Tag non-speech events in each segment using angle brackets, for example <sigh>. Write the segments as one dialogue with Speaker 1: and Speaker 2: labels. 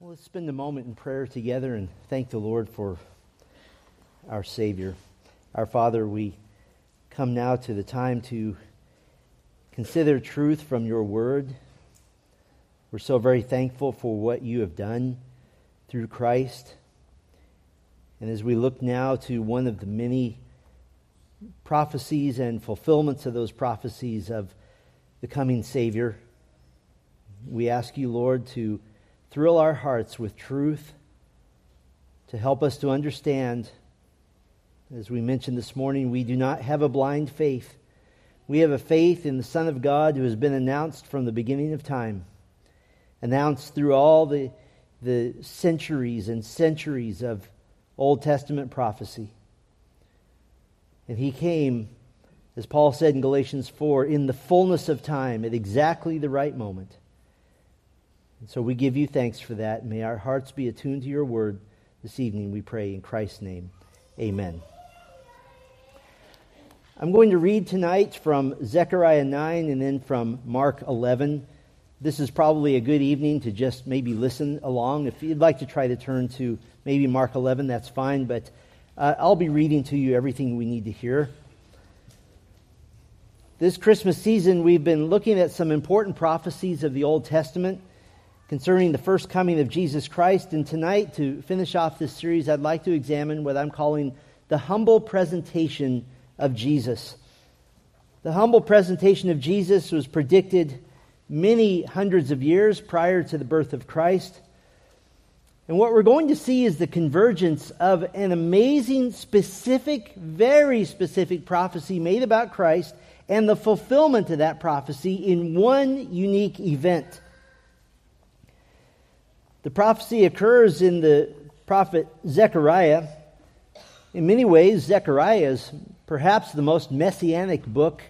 Speaker 1: Well, let's spend a moment in prayer together and thank the Lord for our Savior. Our Father, we come now to the time to consider truth from your word. We're so very thankful for what you have done through Christ. And as we look now to one of the many prophecies and fulfillments of those prophecies of the coming Savior, we ask you, Lord, to thrill our hearts with truth, to help us to understand. As we mentioned this morning, we do not have a blind faith. We have a faith in the Son of God who has been announced from the beginning of time, announced through all the, the centuries and centuries of Old Testament prophecy. And he came, as Paul said in Galatians 4, in the fullness of time, at exactly the right moment. And so we give you thanks for that. May our hearts be attuned to your word this evening, we pray in Christ's name. Amen. I'm going to read tonight from Zechariah 9 and then from Mark 11. This is probably a good evening to just maybe listen along. If you'd like to try to turn to maybe Mark 11, that's fine, but uh, I'll be reading to you everything we need to hear. This Christmas season, we've been looking at some important prophecies of the Old Testament concerning the first coming of Jesus Christ. And tonight, to finish off this series, I'd like to examine what I'm calling the humble presentation of Jesus. The humble presentation of Jesus was predicted many hundreds of years prior to the birth of Christ. And what we're going to see is the convergence of an amazing, specific, very specific prophecy made about Christ and the fulfillment of that prophecy in one unique event. The prophecy occurs in the prophet Zechariah. In many ways, Zechariah is perhaps the most messianic book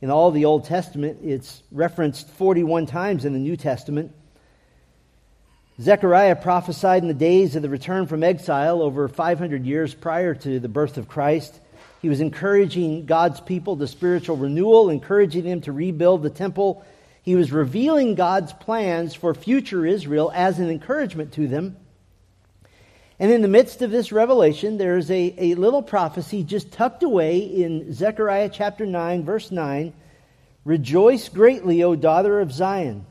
Speaker 1: in all the Old Testament. It's referenced 41 times in the New Testament. Zechariah prophesied in the days of the return from exile over 500 years prior to the birth of Christ. He was encouraging God's people to spiritual renewal, encouraging them to rebuild the temple he was revealing God's plans for future Israel as an encouragement to them. And in the midst of this revelation, there's a, a little prophecy just tucked away in Zechariah chapter 9, verse 9. Rejoice greatly, O daughter of Zion.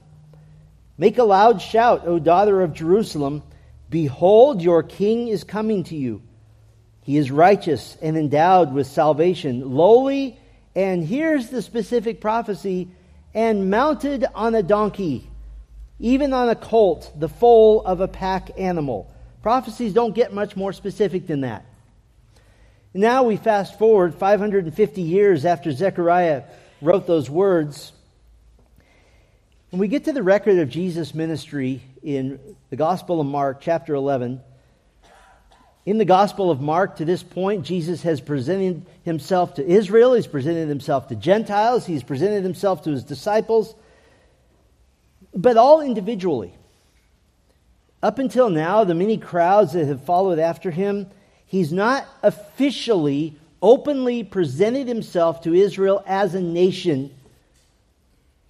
Speaker 1: Make a loud shout, O daughter of Jerusalem. Behold, your king is coming to you. He is righteous and endowed with salvation, lowly, and here's the specific prophecy and mounted on a donkey, even on a colt, the foal of a pack animal. Prophecies don't get much more specific than that. Now we fast forward 550 years after Zechariah wrote those words. And we get to the record of Jesus' ministry in the Gospel of Mark, chapter 11. In the Gospel of Mark, to this point, Jesus has presented himself to Israel, he's presented himself to Gentiles, he's presented himself to his disciples, but all individually. Up until now, the many crowds that have followed after him, he's not officially, openly presented himself to Israel as a nation.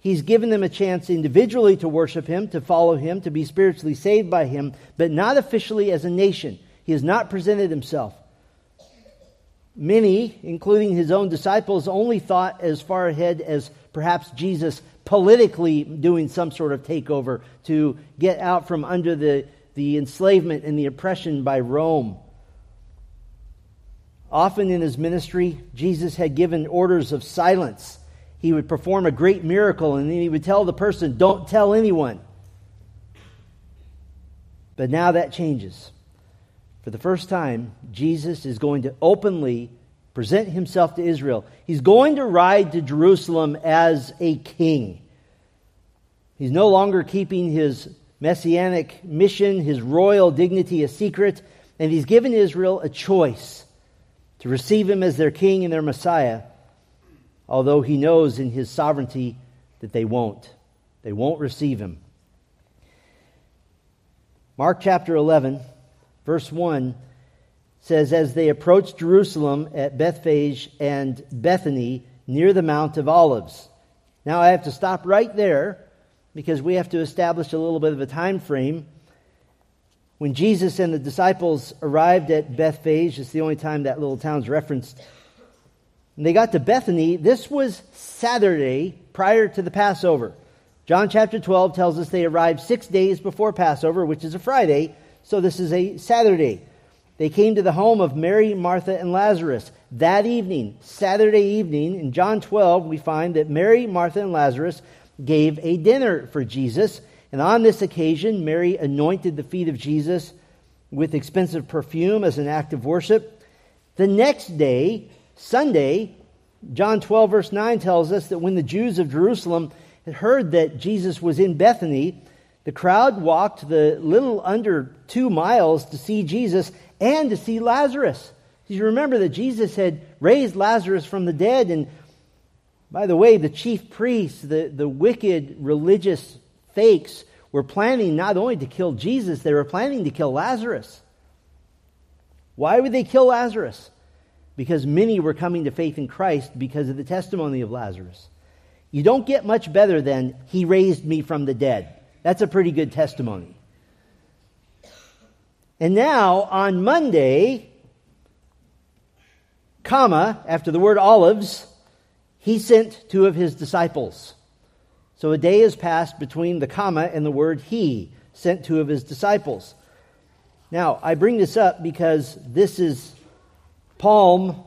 Speaker 1: He's given them a chance individually to worship him, to follow him, to be spiritually saved by him, but not officially as a nation. He has not presented himself. Many, including his own disciples, only thought as far ahead as perhaps Jesus politically doing some sort of takeover to get out from under the, the enslavement and the oppression by Rome. Often in his ministry, Jesus had given orders of silence. He would perform a great miracle and then he would tell the person, Don't tell anyone. But now that changes. For the first time, Jesus is going to openly present himself to Israel. He's going to ride to Jerusalem as a king. He's no longer keeping his messianic mission, his royal dignity a secret, and he's given Israel a choice to receive him as their king and their Messiah, although he knows in his sovereignty that they won't. They won't receive him. Mark chapter 11 Verse 1 says, As they approached Jerusalem at Bethphage and Bethany near the Mount of Olives. Now I have to stop right there because we have to establish a little bit of a time frame. When Jesus and the disciples arrived at Bethphage, it's the only time that little town's referenced. And they got to Bethany. This was Saturday prior to the Passover. John chapter 12 tells us they arrived six days before Passover, which is a Friday, so this is a Saturday. They came to the home of Mary, Martha, and Lazarus. That evening, Saturday evening, in John 12, we find that Mary, Martha, and Lazarus gave a dinner for Jesus. And on this occasion, Mary anointed the feet of Jesus with expensive perfume as an act of worship. The next day, Sunday, John 12, verse 9 tells us that when the Jews of Jerusalem had heard that Jesus was in Bethany, the crowd walked the little under two miles to see Jesus and to see Lazarus. You remember that Jesus had raised Lazarus from the dead, and by the way, the chief priests, the, the wicked religious fakes, were planning not only to kill Jesus, they were planning to kill Lazarus. Why would they kill Lazarus? Because many were coming to faith in Christ because of the testimony of Lazarus. You don't get much better than, He raised me from the dead. That's a pretty good testimony. And now, on Monday, comma, after the word olives, he sent two of his disciples. So a day has passed between the comma and the word he sent two of his disciples. Now, I bring this up because this is Palm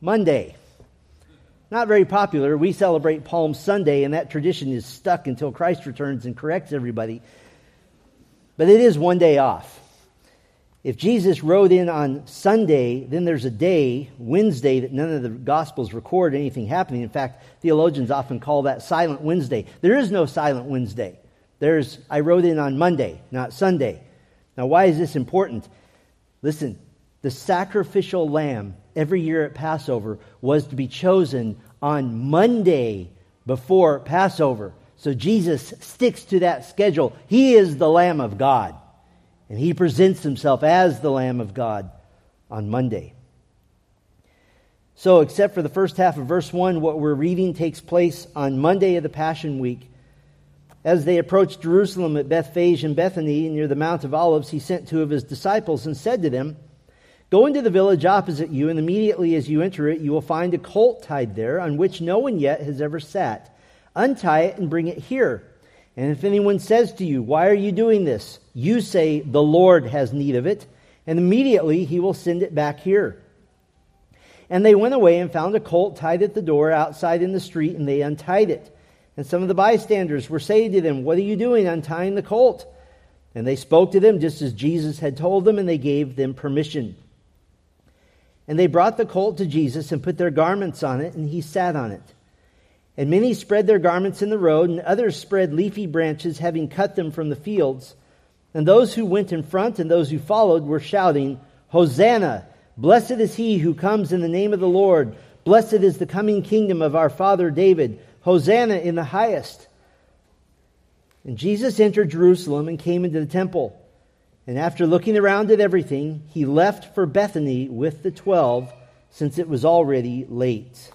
Speaker 1: Monday. Not very popular. We celebrate Palm Sunday, and that tradition is stuck until Christ returns and corrects everybody. But it is one day off. If Jesus rode in on Sunday, then there's a day, Wednesday, that none of the Gospels record anything happening. In fact, theologians often call that Silent Wednesday. There is no Silent Wednesday. There's, I rode in on Monday, not Sunday. Now, why is this important? Listen, the sacrificial lamb every year at Passover was to be chosen on Monday before Passover. So Jesus sticks to that schedule. He is the Lamb of God. And he presents himself as the Lamb of God on Monday. So, except for the first half of verse 1, what we're reading takes place on Monday of the Passion Week. As they approached Jerusalem at Bethphage and Bethany near the Mount of Olives, he sent two of his disciples and said to them, Go into the village opposite you, and immediately as you enter it, you will find a colt tied there on which no one yet has ever sat. Untie it and bring it here. And if anyone says to you, Why are you doing this? you say, The Lord has need of it, and immediately he will send it back here. And they went away and found a colt tied at the door outside in the street, and they untied it. And some of the bystanders were saying to them, What are you doing untying the colt? And they spoke to them just as Jesus had told them, and they gave them permission. And they brought the colt to Jesus and put their garments on it, and he sat on it. And many spread their garments in the road, and others spread leafy branches, having cut them from the fields. And those who went in front and those who followed were shouting, Hosanna! Blessed is he who comes in the name of the Lord. Blessed is the coming kingdom of our father David. Hosanna in the highest. And Jesus entered Jerusalem and came into the temple. And after looking around at everything, he left for Bethany with the twelve, since it was already late.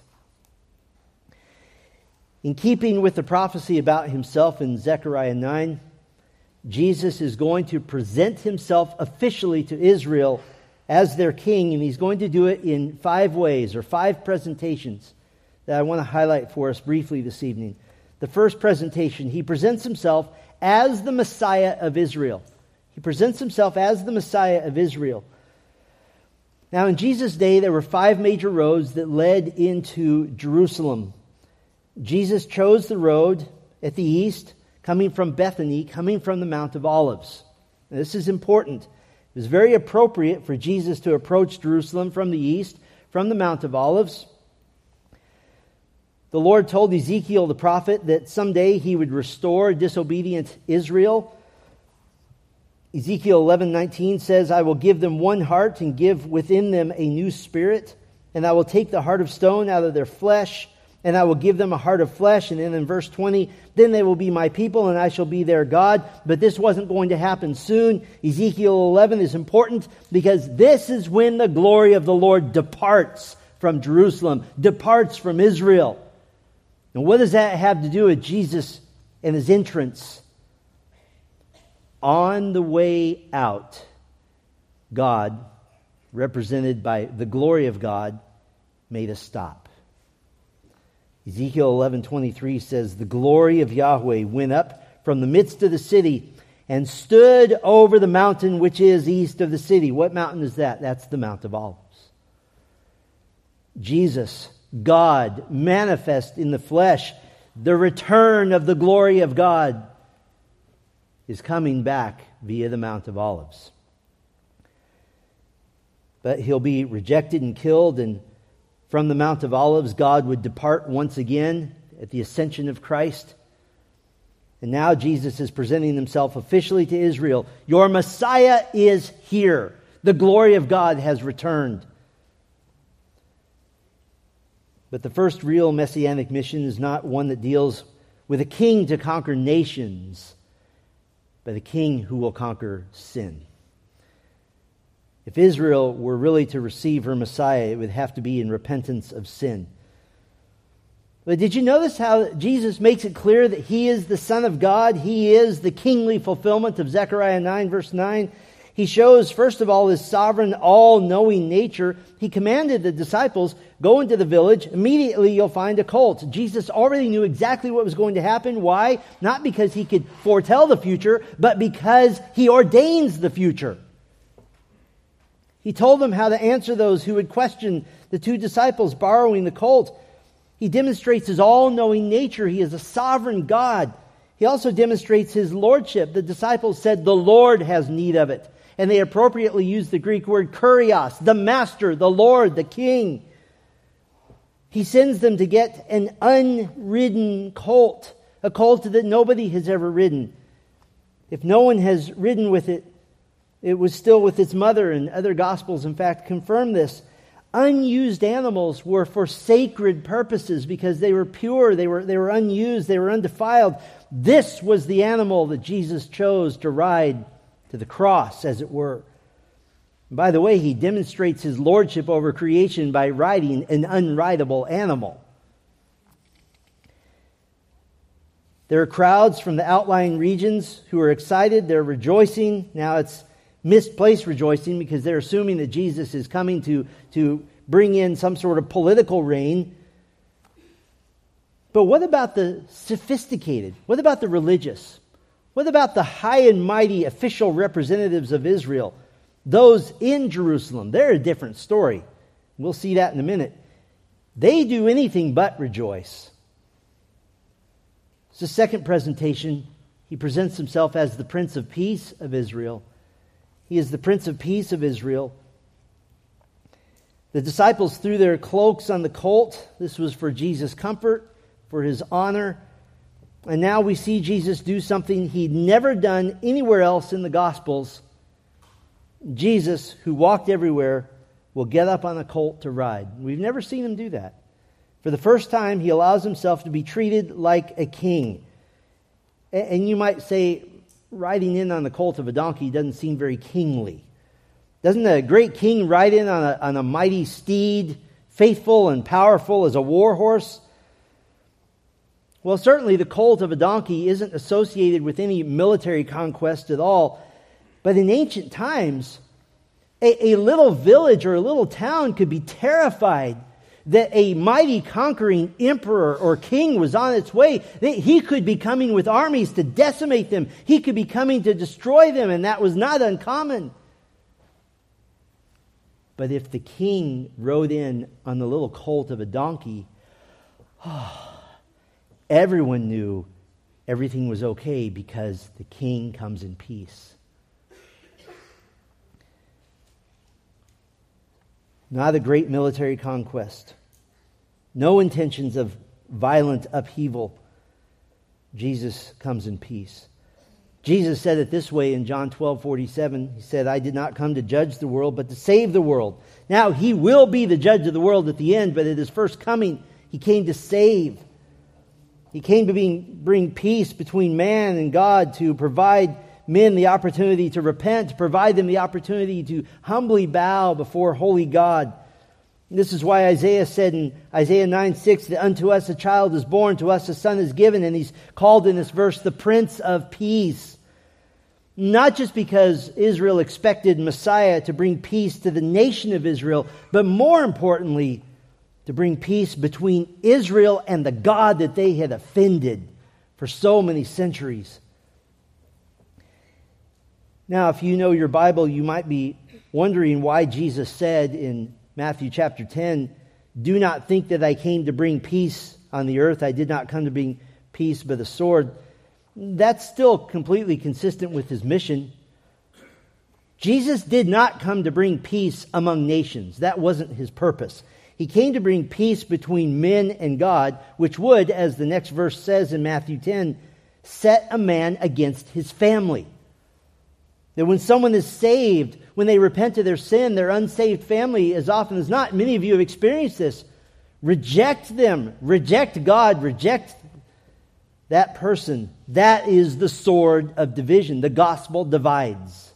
Speaker 1: In keeping with the prophecy about himself in Zechariah 9, Jesus is going to present himself officially to Israel as their king, and he's going to do it in five ways or five presentations that I want to highlight for us briefly this evening. The first presentation, he presents himself as the Messiah of Israel. He presents himself as the Messiah of Israel. Now, in Jesus' day, there were five major roads that led into Jerusalem. Jesus chose the road at the east, coming from Bethany, coming from the Mount of Olives. Now, this is important. It was very appropriate for Jesus to approach Jerusalem from the east, from the Mount of Olives. The Lord told Ezekiel the prophet that someday he would restore disobedient Israel. Ezekiel 11:19 says, "I will give them one heart and give within them a new spirit, and I will take the heart of stone out of their flesh and I will give them a heart of flesh. And then in verse 20, then they will be my people and I shall be their God. But this wasn't going to happen soon. Ezekiel 11 is important because this is when the glory of the Lord departs from Jerusalem, departs from Israel. And what does that have to do with Jesus and his entrance? On the way out, God, represented by the glory of God, made a stop. Ezekiel 11:23 says, "The glory of Yahweh went up from the midst of the city and stood over the mountain which is east of the city." What mountain is that? That's the Mount of Olives. Jesus, God, manifest in the flesh, the return of the glory of God is coming back via the Mount of Olives. But he'll be rejected and killed, and from the Mount of Olives, God would depart once again at the ascension of Christ. And now Jesus is presenting himself officially to Israel. Your Messiah is here. The glory of God has returned. But the first real messianic mission is not one that deals with a king to conquer nations, but a king who will conquer sin. If Israel were really to receive her Messiah, it would have to be in repentance of sin. But did you notice how Jesus makes it clear that he is the Son of God? He is the kingly fulfillment of Zechariah 9, verse 9. He shows, first of all, his sovereign, all knowing nature. He commanded the disciples, Go into the village. Immediately you'll find a colt. Jesus already knew exactly what was going to happen. Why? Not because he could foretell the future, but because he ordains the future. He told them how to answer those who would question the two disciples borrowing the colt. He demonstrates his all knowing nature. He is a sovereign God. He also demonstrates his lordship. The disciples said, The Lord has need of it and they appropriately use the Greek word kurios, the master, the Lord, the king. He sends them to get an unridden colt, a colt that nobody has ever ridden. If no one has ridden with it, it was still with its mother, and other gospels, in fact, confirm this. Unused animals were for sacred purposes because they were pure, they were, they were unused, they were undefiled. This was the animal that Jesus chose to ride to the cross, as it were. By the way, he demonstrates his lordship over creation by riding an unridable animal. There are crowds from the outlying regions who are excited. They're rejoicing. Now, it's misplaced rejoicing because they're assuming that Jesus is coming to, to bring in some sort of political reign. But what about the sophisticated? What about the religious? What about the high and mighty official representatives of Israel? Those in Jerusalem. They're a different story. We'll see that in a minute. They do anything but rejoice. It's the second presentation. He presents himself as the Prince of Peace of Israel. He is the Prince of Peace of Israel. The disciples threw their cloaks on the colt. This was for Jesus' comfort, for his honor. And now we see Jesus do something he'd never done anywhere else in the Gospels. Jesus, who walked everywhere, will get up on a colt to ride. We've never seen him do that. For the first time, he allows himself to be treated like a king. And you might say, riding in on the colt of a donkey doesn't seem very kingly. Doesn't a great king ride in on a, on a mighty steed, faithful and powerful as a war horse? Well, certainly the colt of a donkey isn't associated with any military conquest at all. But in ancient times, a, a, little village or a little town could be terrified that a mighty conquering emperor or king was on its way. That he could be coming with armies to decimate them, he could be coming to destroy them, and that was not uncommon. But if the king rode in on the little colt of a donkey, <sighs> oh, Everyone knew everything was okay because the king comes in peace. Not a great military conquest, no intentions of violent upheaval. Jesus comes in peace. Jesus said it this way in John 12 47. He said, I did not come to judge the world, but to save the world. Now, he will be the judge of the world at the end, but at his first coming, he came to save. He came to being, bring peace between man and God, to provide men the opportunity to repent, to provide them the opportunity to humbly bow before holy God. This is why Isaiah said in Isaiah 9 6 that unto us a child is born, to us a son is given, and he's called in this verse the Prince of Peace. not just because Israel expected Messiah to bring peace to the nation of Israel, but more importantly, to bring peace between Israel and the God that they had offended for so many centuries. Now, if you know your Bible, you might be wondering why Jesus said in Matthew chapter 10, Do not think that I came to bring peace on the earth. I did not come to bring peace but a sword. That's still completely consistent with his mission. Jesus did not come to bring peace among nations. That wasn't his purpose. He came to bring peace between men and God, which would, as the next verse says in Matthew 10, set a man against his family. That when someone is saved, when they repent of their sin, their unsaved family, as often as not, many of you have experienced this, reject them, reject God, reject that person. That is the sword of division. The gospel divides.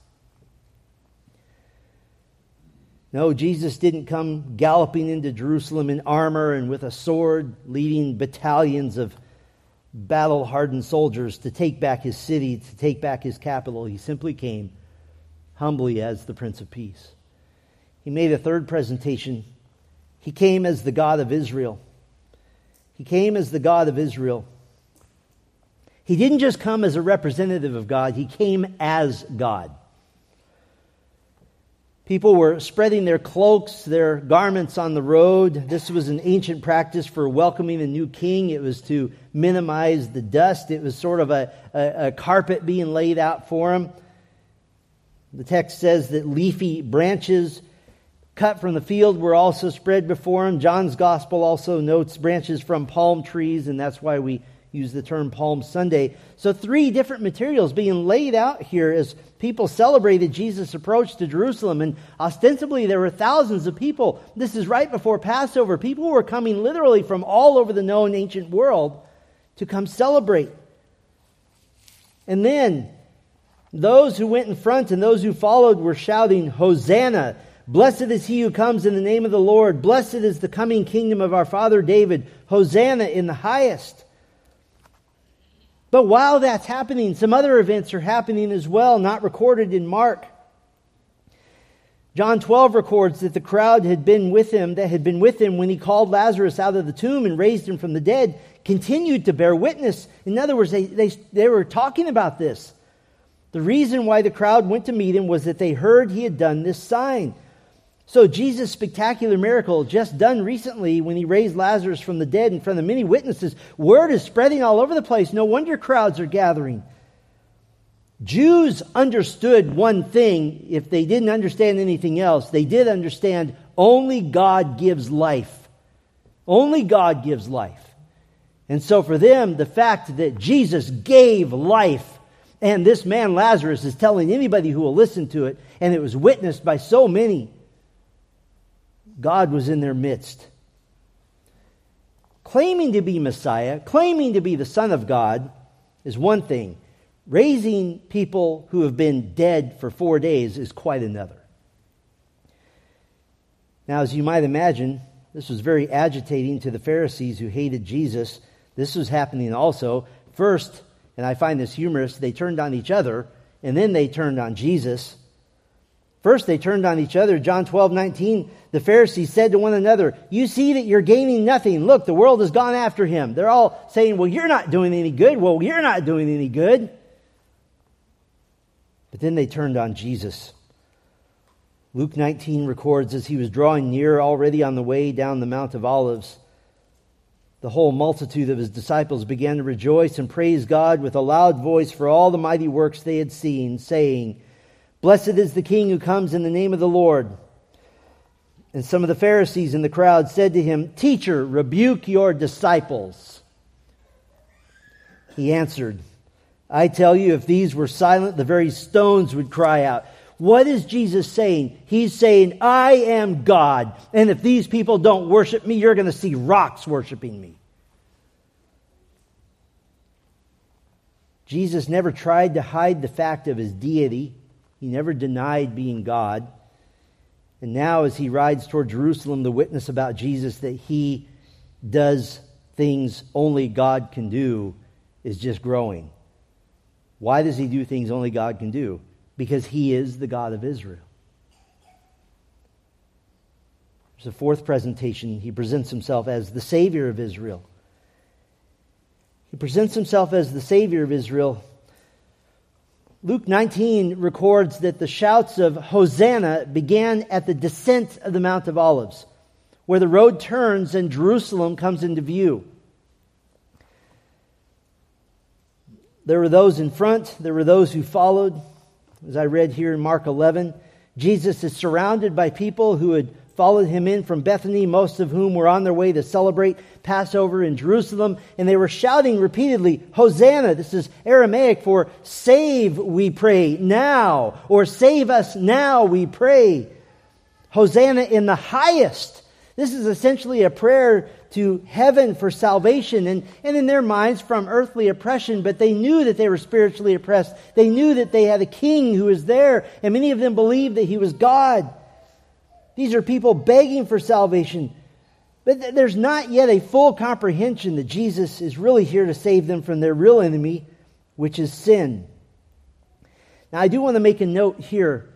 Speaker 1: No, Jesus didn't come galloping into Jerusalem in armor and with a sword, leading battalions of battle hardened soldiers to take back his city, to take back his capital. He simply came humbly as the Prince of Peace. He made a third presentation. He came as the God of Israel. He came as the God of Israel. He didn't just come as a representative of God, he came as God. People were spreading their cloaks, their garments on the road. This was an ancient practice for welcoming a new king. It was to minimize the dust. It was sort of a, a, a carpet being laid out for him. The text says that leafy branches cut from the field were also spread before him. John's gospel also notes branches from palm trees, and that's why we use the term Palm Sunday. So, three different materials being laid out here as people celebrated Jesus' approach to Jerusalem. And ostensibly, there were thousands of people. This is right before Passover. People were coming literally from all over the known ancient world to come celebrate. And then, those who went in front and those who followed were shouting, Hosanna! Blessed is he who comes in the name of the Lord. Blessed is the coming kingdom of our father David. Hosanna in the highest. But while that's happening, some other events are happening as well, not recorded in Mark. John 12 records that the crowd had been with him, that had been with him when he called Lazarus out of the tomb and raised him from the dead, continued to bear witness. In other words, they, they, they were talking about this. The reason why the crowd went to meet him was that they heard he had done this sign. So, Jesus' spectacular miracle, just done recently when he raised Lazarus from the dead in front of many witnesses, word is spreading all over the place. No wonder crowds are gathering. Jews understood one thing if they didn't understand anything else. They did understand only God gives life. Only God gives life. And so, for them, the fact that Jesus gave life, and this man Lazarus is telling anybody who will listen to it, and it was witnessed by so many God was in their midst. Claiming to be Messiah, claiming to be the Son of God, is one thing. Raising people who have been dead for four days is quite another. Now, as you might imagine, this was very agitating to the Pharisees who hated Jesus. This was happening also. First, and I find this humorous, they turned on each other, and then they turned on Jesus. First, they turned on each other. John 12, 19, the Pharisees said to one another, You see that you're gaining nothing. Look, the world has gone after him. They're all saying, Well, you're not doing any good. Well, you're not doing any good. But then they turned on Jesus. Luke 19 records as he was drawing near, already on the way down the Mount of Olives, the whole multitude of his disciples began to rejoice and praise God with a loud voice for all the mighty works they had seen, saying, Blessed is the King who comes in the name of the Lord. And some of the Pharisees in the crowd said to him, Teacher, rebuke your disciples. He answered, I tell you, if these were silent, the very stones would cry out. What is Jesus saying? He's saying, I am God. And if these people don't worship me, you're going to see rocks worshiping me. Jesus never tried to hide the fact of his deity. He never denied being God. And now, as he rides toward Jerusalem, the witness about Jesus that he does things only God can do is just growing. Why does he do things only God can do? Because he is the God of Israel. There's a fourth presentation. He presents himself as the Savior of Israel. He presents himself as the Savior of Israel. Luke 19 records that the shouts of Hosanna began at the descent of the Mount of Olives, where the road turns and Jerusalem comes into view. There were those in front, there were those who followed. As I read here in Mark 11, Jesus is surrounded by people who had followed him in from Bethany, most of whom were on their way to celebrate Passover in Jerusalem, and they were shouting repeatedly, Hosanna! This is Aramaic for save, we pray, now, or save us now, we pray. Hosanna in the highest. This is essentially a prayer to heaven for salvation and, and in their minds from earthly oppression, but they knew that they were spiritually oppressed. They knew that they had a king who was there, and many of them believed that he was God. These are people begging for salvation. But there's not yet a full comprehension that Jesus is really here to save them from their real enemy, which is sin. Now, I do want to make a note here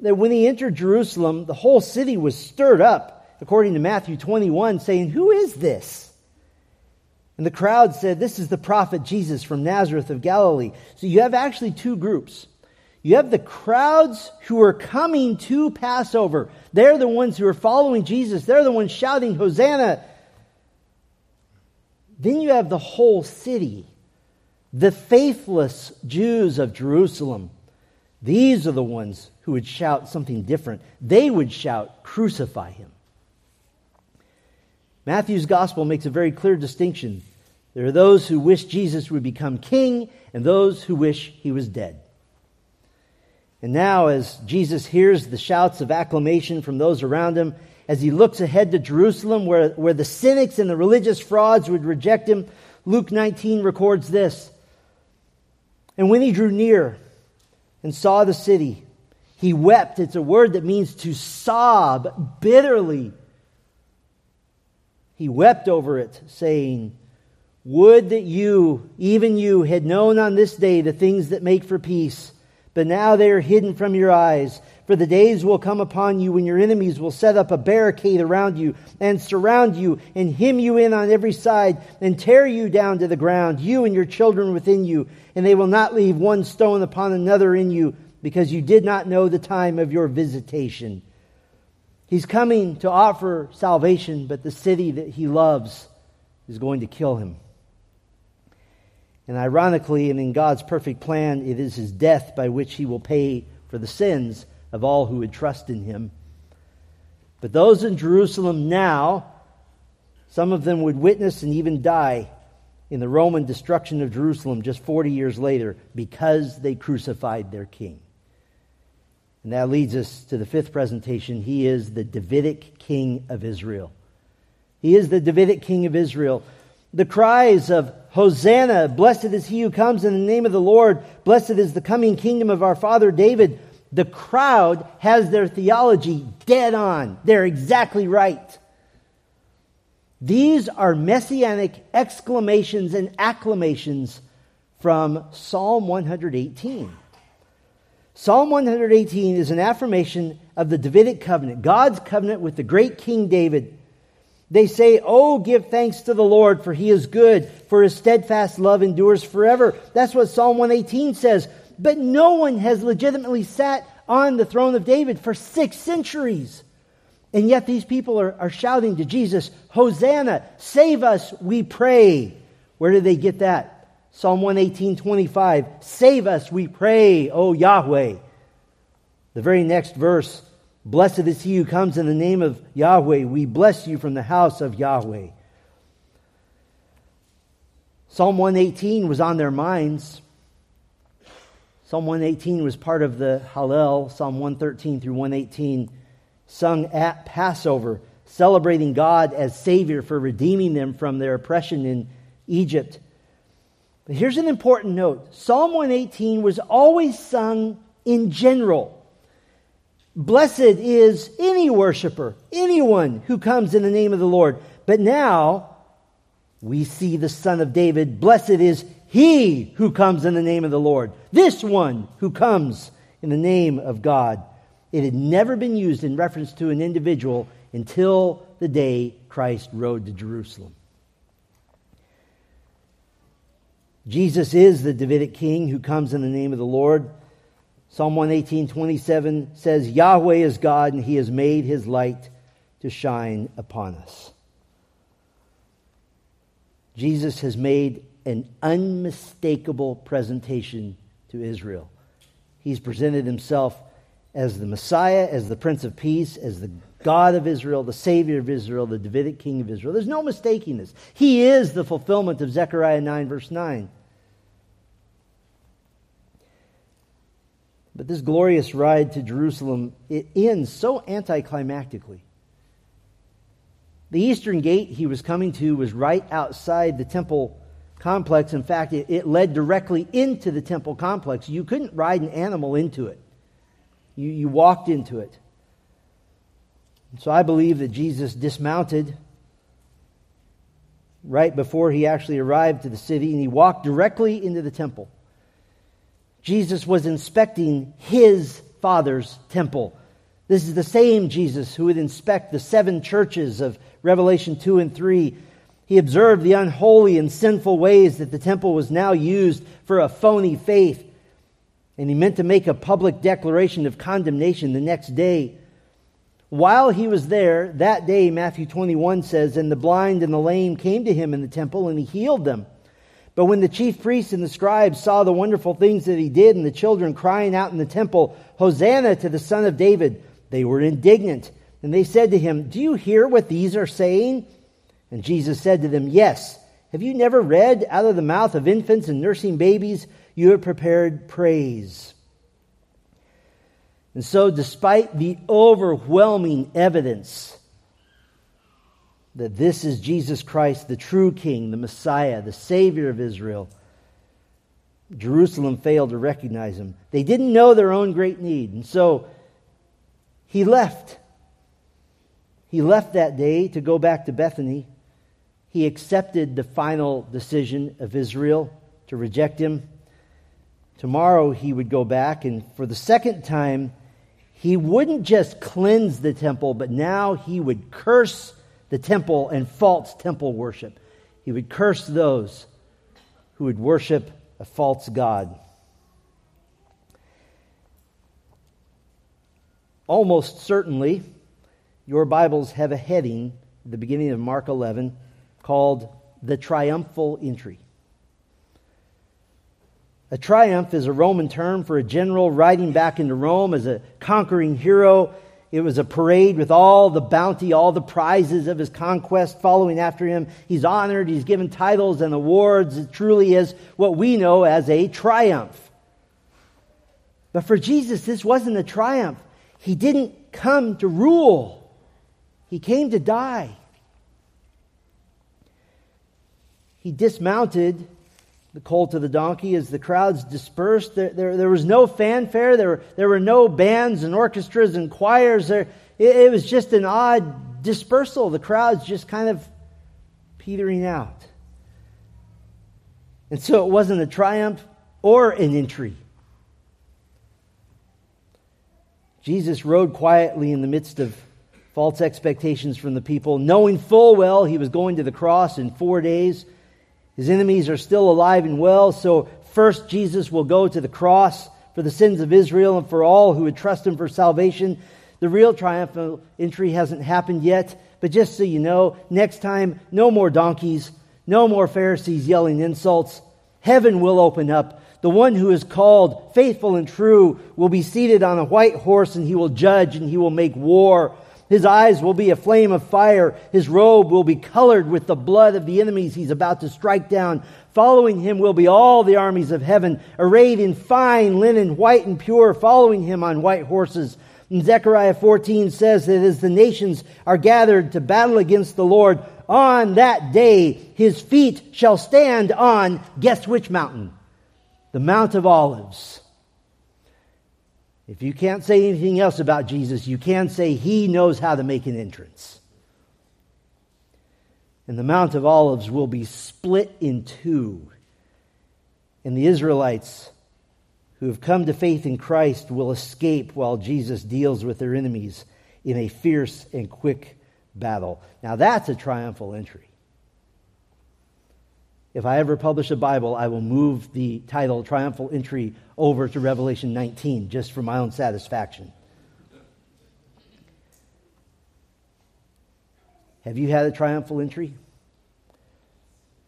Speaker 1: that when he entered Jerusalem, the whole city was stirred up, according to Matthew 21, saying, Who is this? And the crowd said, This is the prophet Jesus from Nazareth of Galilee. So you have actually two groups. You have the crowds who are coming to Passover. They're the ones who are following Jesus. They're the ones shouting, Hosanna. Then you have the whole city, the faithless Jews of Jerusalem. These are the ones who would shout something different. They would shout, Crucify him. Matthew's gospel makes a very clear distinction. There are those who wish Jesus would become king and those who wish he was dead. And now, as Jesus hears the shouts of acclamation from those around him, as he looks ahead to Jerusalem, where, where the cynics and the religious frauds would reject him, Luke 19 records this. And when he drew near and saw the city, he wept. It's a word that means to sob bitterly. He wept over it, saying, Would that you, even you, had known on this day the things that make for peace but now they are hidden from your eyes. For the days will come upon you when your enemies will set up a barricade around you and surround you and hem you in on every side and tear you down to the ground, you and your children within you, and they will not leave one stone upon another in you because you did not know the time of your visitation. He's coming to offer salvation, but the city that he loves is going to kill him. And ironically, and in God's perfect plan, it is his death by which he will pay for the sins of all who would trust in him. But those in Jerusalem now, some of them would witness and even die in the Roman destruction of Jerusalem just 40 years later because they crucified their king. And that leads us to the fifth presentation. He is the Davidic king of Israel. He is the Davidic king of Israel. The cries of Hosanna, blessed is he who comes in the name of the Lord, blessed is the coming kingdom of our father David. The crowd has their theology dead on. They're exactly right. These are messianic exclamations and acclamations from Psalm 118. Psalm 118 is an affirmation of the Davidic covenant, God's covenant with the great King David. They say, Oh, give thanks to the Lord, for he is good, for his steadfast love endures forever. That's what Psalm 118 says. But no one has legitimately sat on the throne of David for six centuries. And yet these people are, are shouting to Jesus, Hosanna, save us, we pray. Where did they get that? Psalm 118, 25. Save us, we pray, O Yahweh. The very next verse, Blessed is he who comes in the name of Yahweh. We bless you from the house of Yahweh. Psalm 118 was on their minds. Psalm 118 was part of the Hallel, Psalm 113 through 118, sung at Passover, celebrating God as Savior for redeeming them from their oppression in Egypt. But here's an important note Psalm 118 was always sung in general. Blessed is any worshiper, anyone who comes in the name of the Lord. But now we see the Son of David. Blessed is He who comes in the name of the Lord. This one who comes in the name of God. It had never been used in reference to an individual until the day Christ rode to Jerusalem. Jesus is the Davidic king who comes in the name of the Lord. Psalm 118, 27 says, Yahweh is God, and he has made his light to shine upon us. Jesus has made an unmistakable presentation to Israel. He's presented himself as the Messiah, as the Prince of Peace, as the God of Israel, the Savior of Israel, the Davidic King of Israel. There's no mistaking this. He is the fulfillment of Zechariah 9, verse 9. But this glorious ride to Jerusalem, it ends so anticlimactically. The eastern gate he was coming to was right outside the temple complex. In fact, it, it led directly into the temple complex. You couldn't ride an animal into it, you, you walked into it. So I believe that Jesus dismounted right before he actually arrived to the city and he walked directly into the temple. Jesus was inspecting his Father's temple. This is the same Jesus who would inspect the seven churches of Revelation 2 and 3. He observed the unholy and sinful ways that the temple was now used for a phony faith. And he meant to make a public declaration of condemnation the next day. While he was there, that day, Matthew 21 says, And the blind and the lame came to him in the temple, and he healed them. But when the chief priests and the scribes saw the wonderful things that he did, and the children crying out in the temple, Hosanna to the Son of David, they were indignant. And they said to him, Do you hear what these are saying? And Jesus said to them, Yes. Have you never read, Out of the mouth of infants and nursing babies, you have prepared praise? And so, despite the overwhelming evidence that this is Jesus Christ, the true King, the Messiah, the Savior of Israel, Jerusalem failed to recognize him. They didn't know their own great need. And so he left. He left that day to go back to Bethany. He accepted the final decision of Israel to reject him. Tomorrow he would go back, and for the second time, he wouldn't just cleanse the temple, but now he would curse the temple and false temple worship. He would curse those who would worship a false God. Almost certainly, your Bibles have a heading at the beginning of Mark 11 called the triumphal entry. A triumph is a Roman term for a general riding back into Rome as a conquering hero. It was a parade with all the bounty, all the prizes of his conquest following after him. He's honored, he's given titles and awards. It truly is what we know as a triumph. But for Jesus, this wasn't a triumph. He didn't come to rule, he came to die. He dismounted the colt of the donkey as the crowds dispersed. There, there, there, was no fanfare. There, there were no bands and orchestras and choirs. There, it, it was just an odd dispersal. The crowds just kind of petering out. And so it wasn't a triumph or an entry. Jesus rode quietly in the midst of false expectations from the people, knowing full well he was going to the cross in four days. His enemies are still alive and well, so first Jesus will go to the cross for the sins of Israel and for all who would trust him for salvation. The real triumphal entry hasn't happened yet, but just so you know, next time, no more donkeys, no more Pharisees yelling insults. Heaven will open up. The one who is called faithful and true will be seated on a white horse and he will judge and he will make war. His eyes will be a flame of fire. His robe will be colored with the blood of the enemies he's about to strike down. Following him will be all the armies of heaven, arrayed in fine linen, white and pure, following him on white horses. And Zechariah 14 says that as the nations are gathered to battle against the Lord, on that day his feet shall stand on, guess which mountain? The Mount of Olives. If you can't say anything else about Jesus, you can say he knows how to make an entrance. And the Mount of Olives will be split in two. And the Israelites who have come to faith in Christ will escape while Jesus deals with their enemies in a fierce and quick battle. Now, that's a triumphal entry. If I ever publish a Bible, I will move the title Triumphal Entry over to Revelation 19 just for my own satisfaction. Have you had a triumphal entry?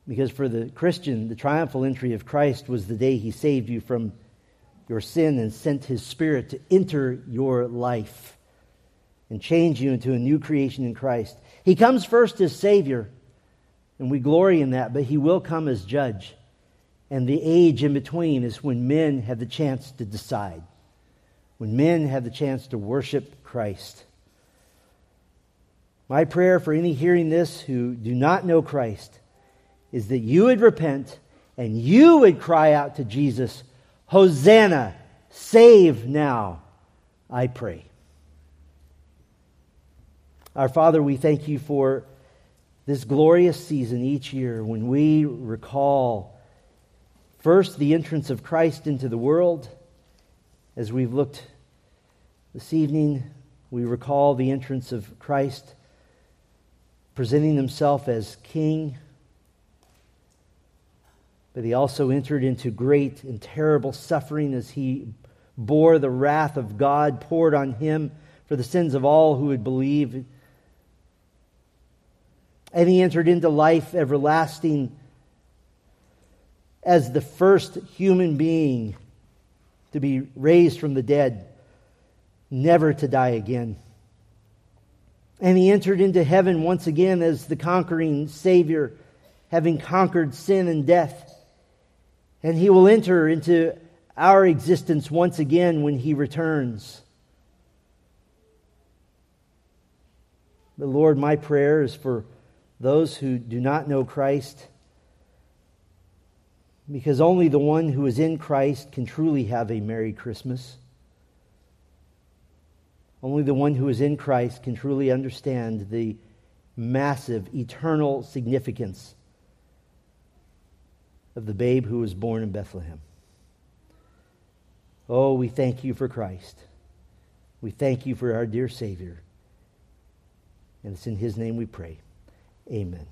Speaker 1: Because for the Christian, the triumphal entry of Christ was the day he saved you from your sin and sent his spirit to enter your life and change you into a new creation in Christ. He comes first as Savior, and we glory in that, but he will come as judge. And the age in between is when men have the chance to decide, when men have the chance to worship Christ. My prayer for any hearing this who do not know Christ is that you would repent and you would cry out to Jesus, Hosanna, save now, I pray. Our Father, we thank you for this glorious season each year when we recall first the entrance of Christ into the world. As we've looked this evening, we recall the entrance of Christ presenting himself as king. But he also entered into great and terrible suffering as he bore the wrath of God poured on him for the sins of all who would believe. And he entered into life everlasting as the first human being to be raised from the dead, never to die again. And he entered into heaven once again as the conquering Savior, having conquered sin and death. And he will enter into our existence once again when he returns. But Lord, my prayer is for those who do not know Christ, because only the one who is in Christ can truly have a Merry Christmas. Only the one who is in Christ can truly understand the massive, eternal significance of the babe who was born in Bethlehem. Oh, we thank you for Christ. We thank you for our dear Savior. And it's in his name we pray. Amen.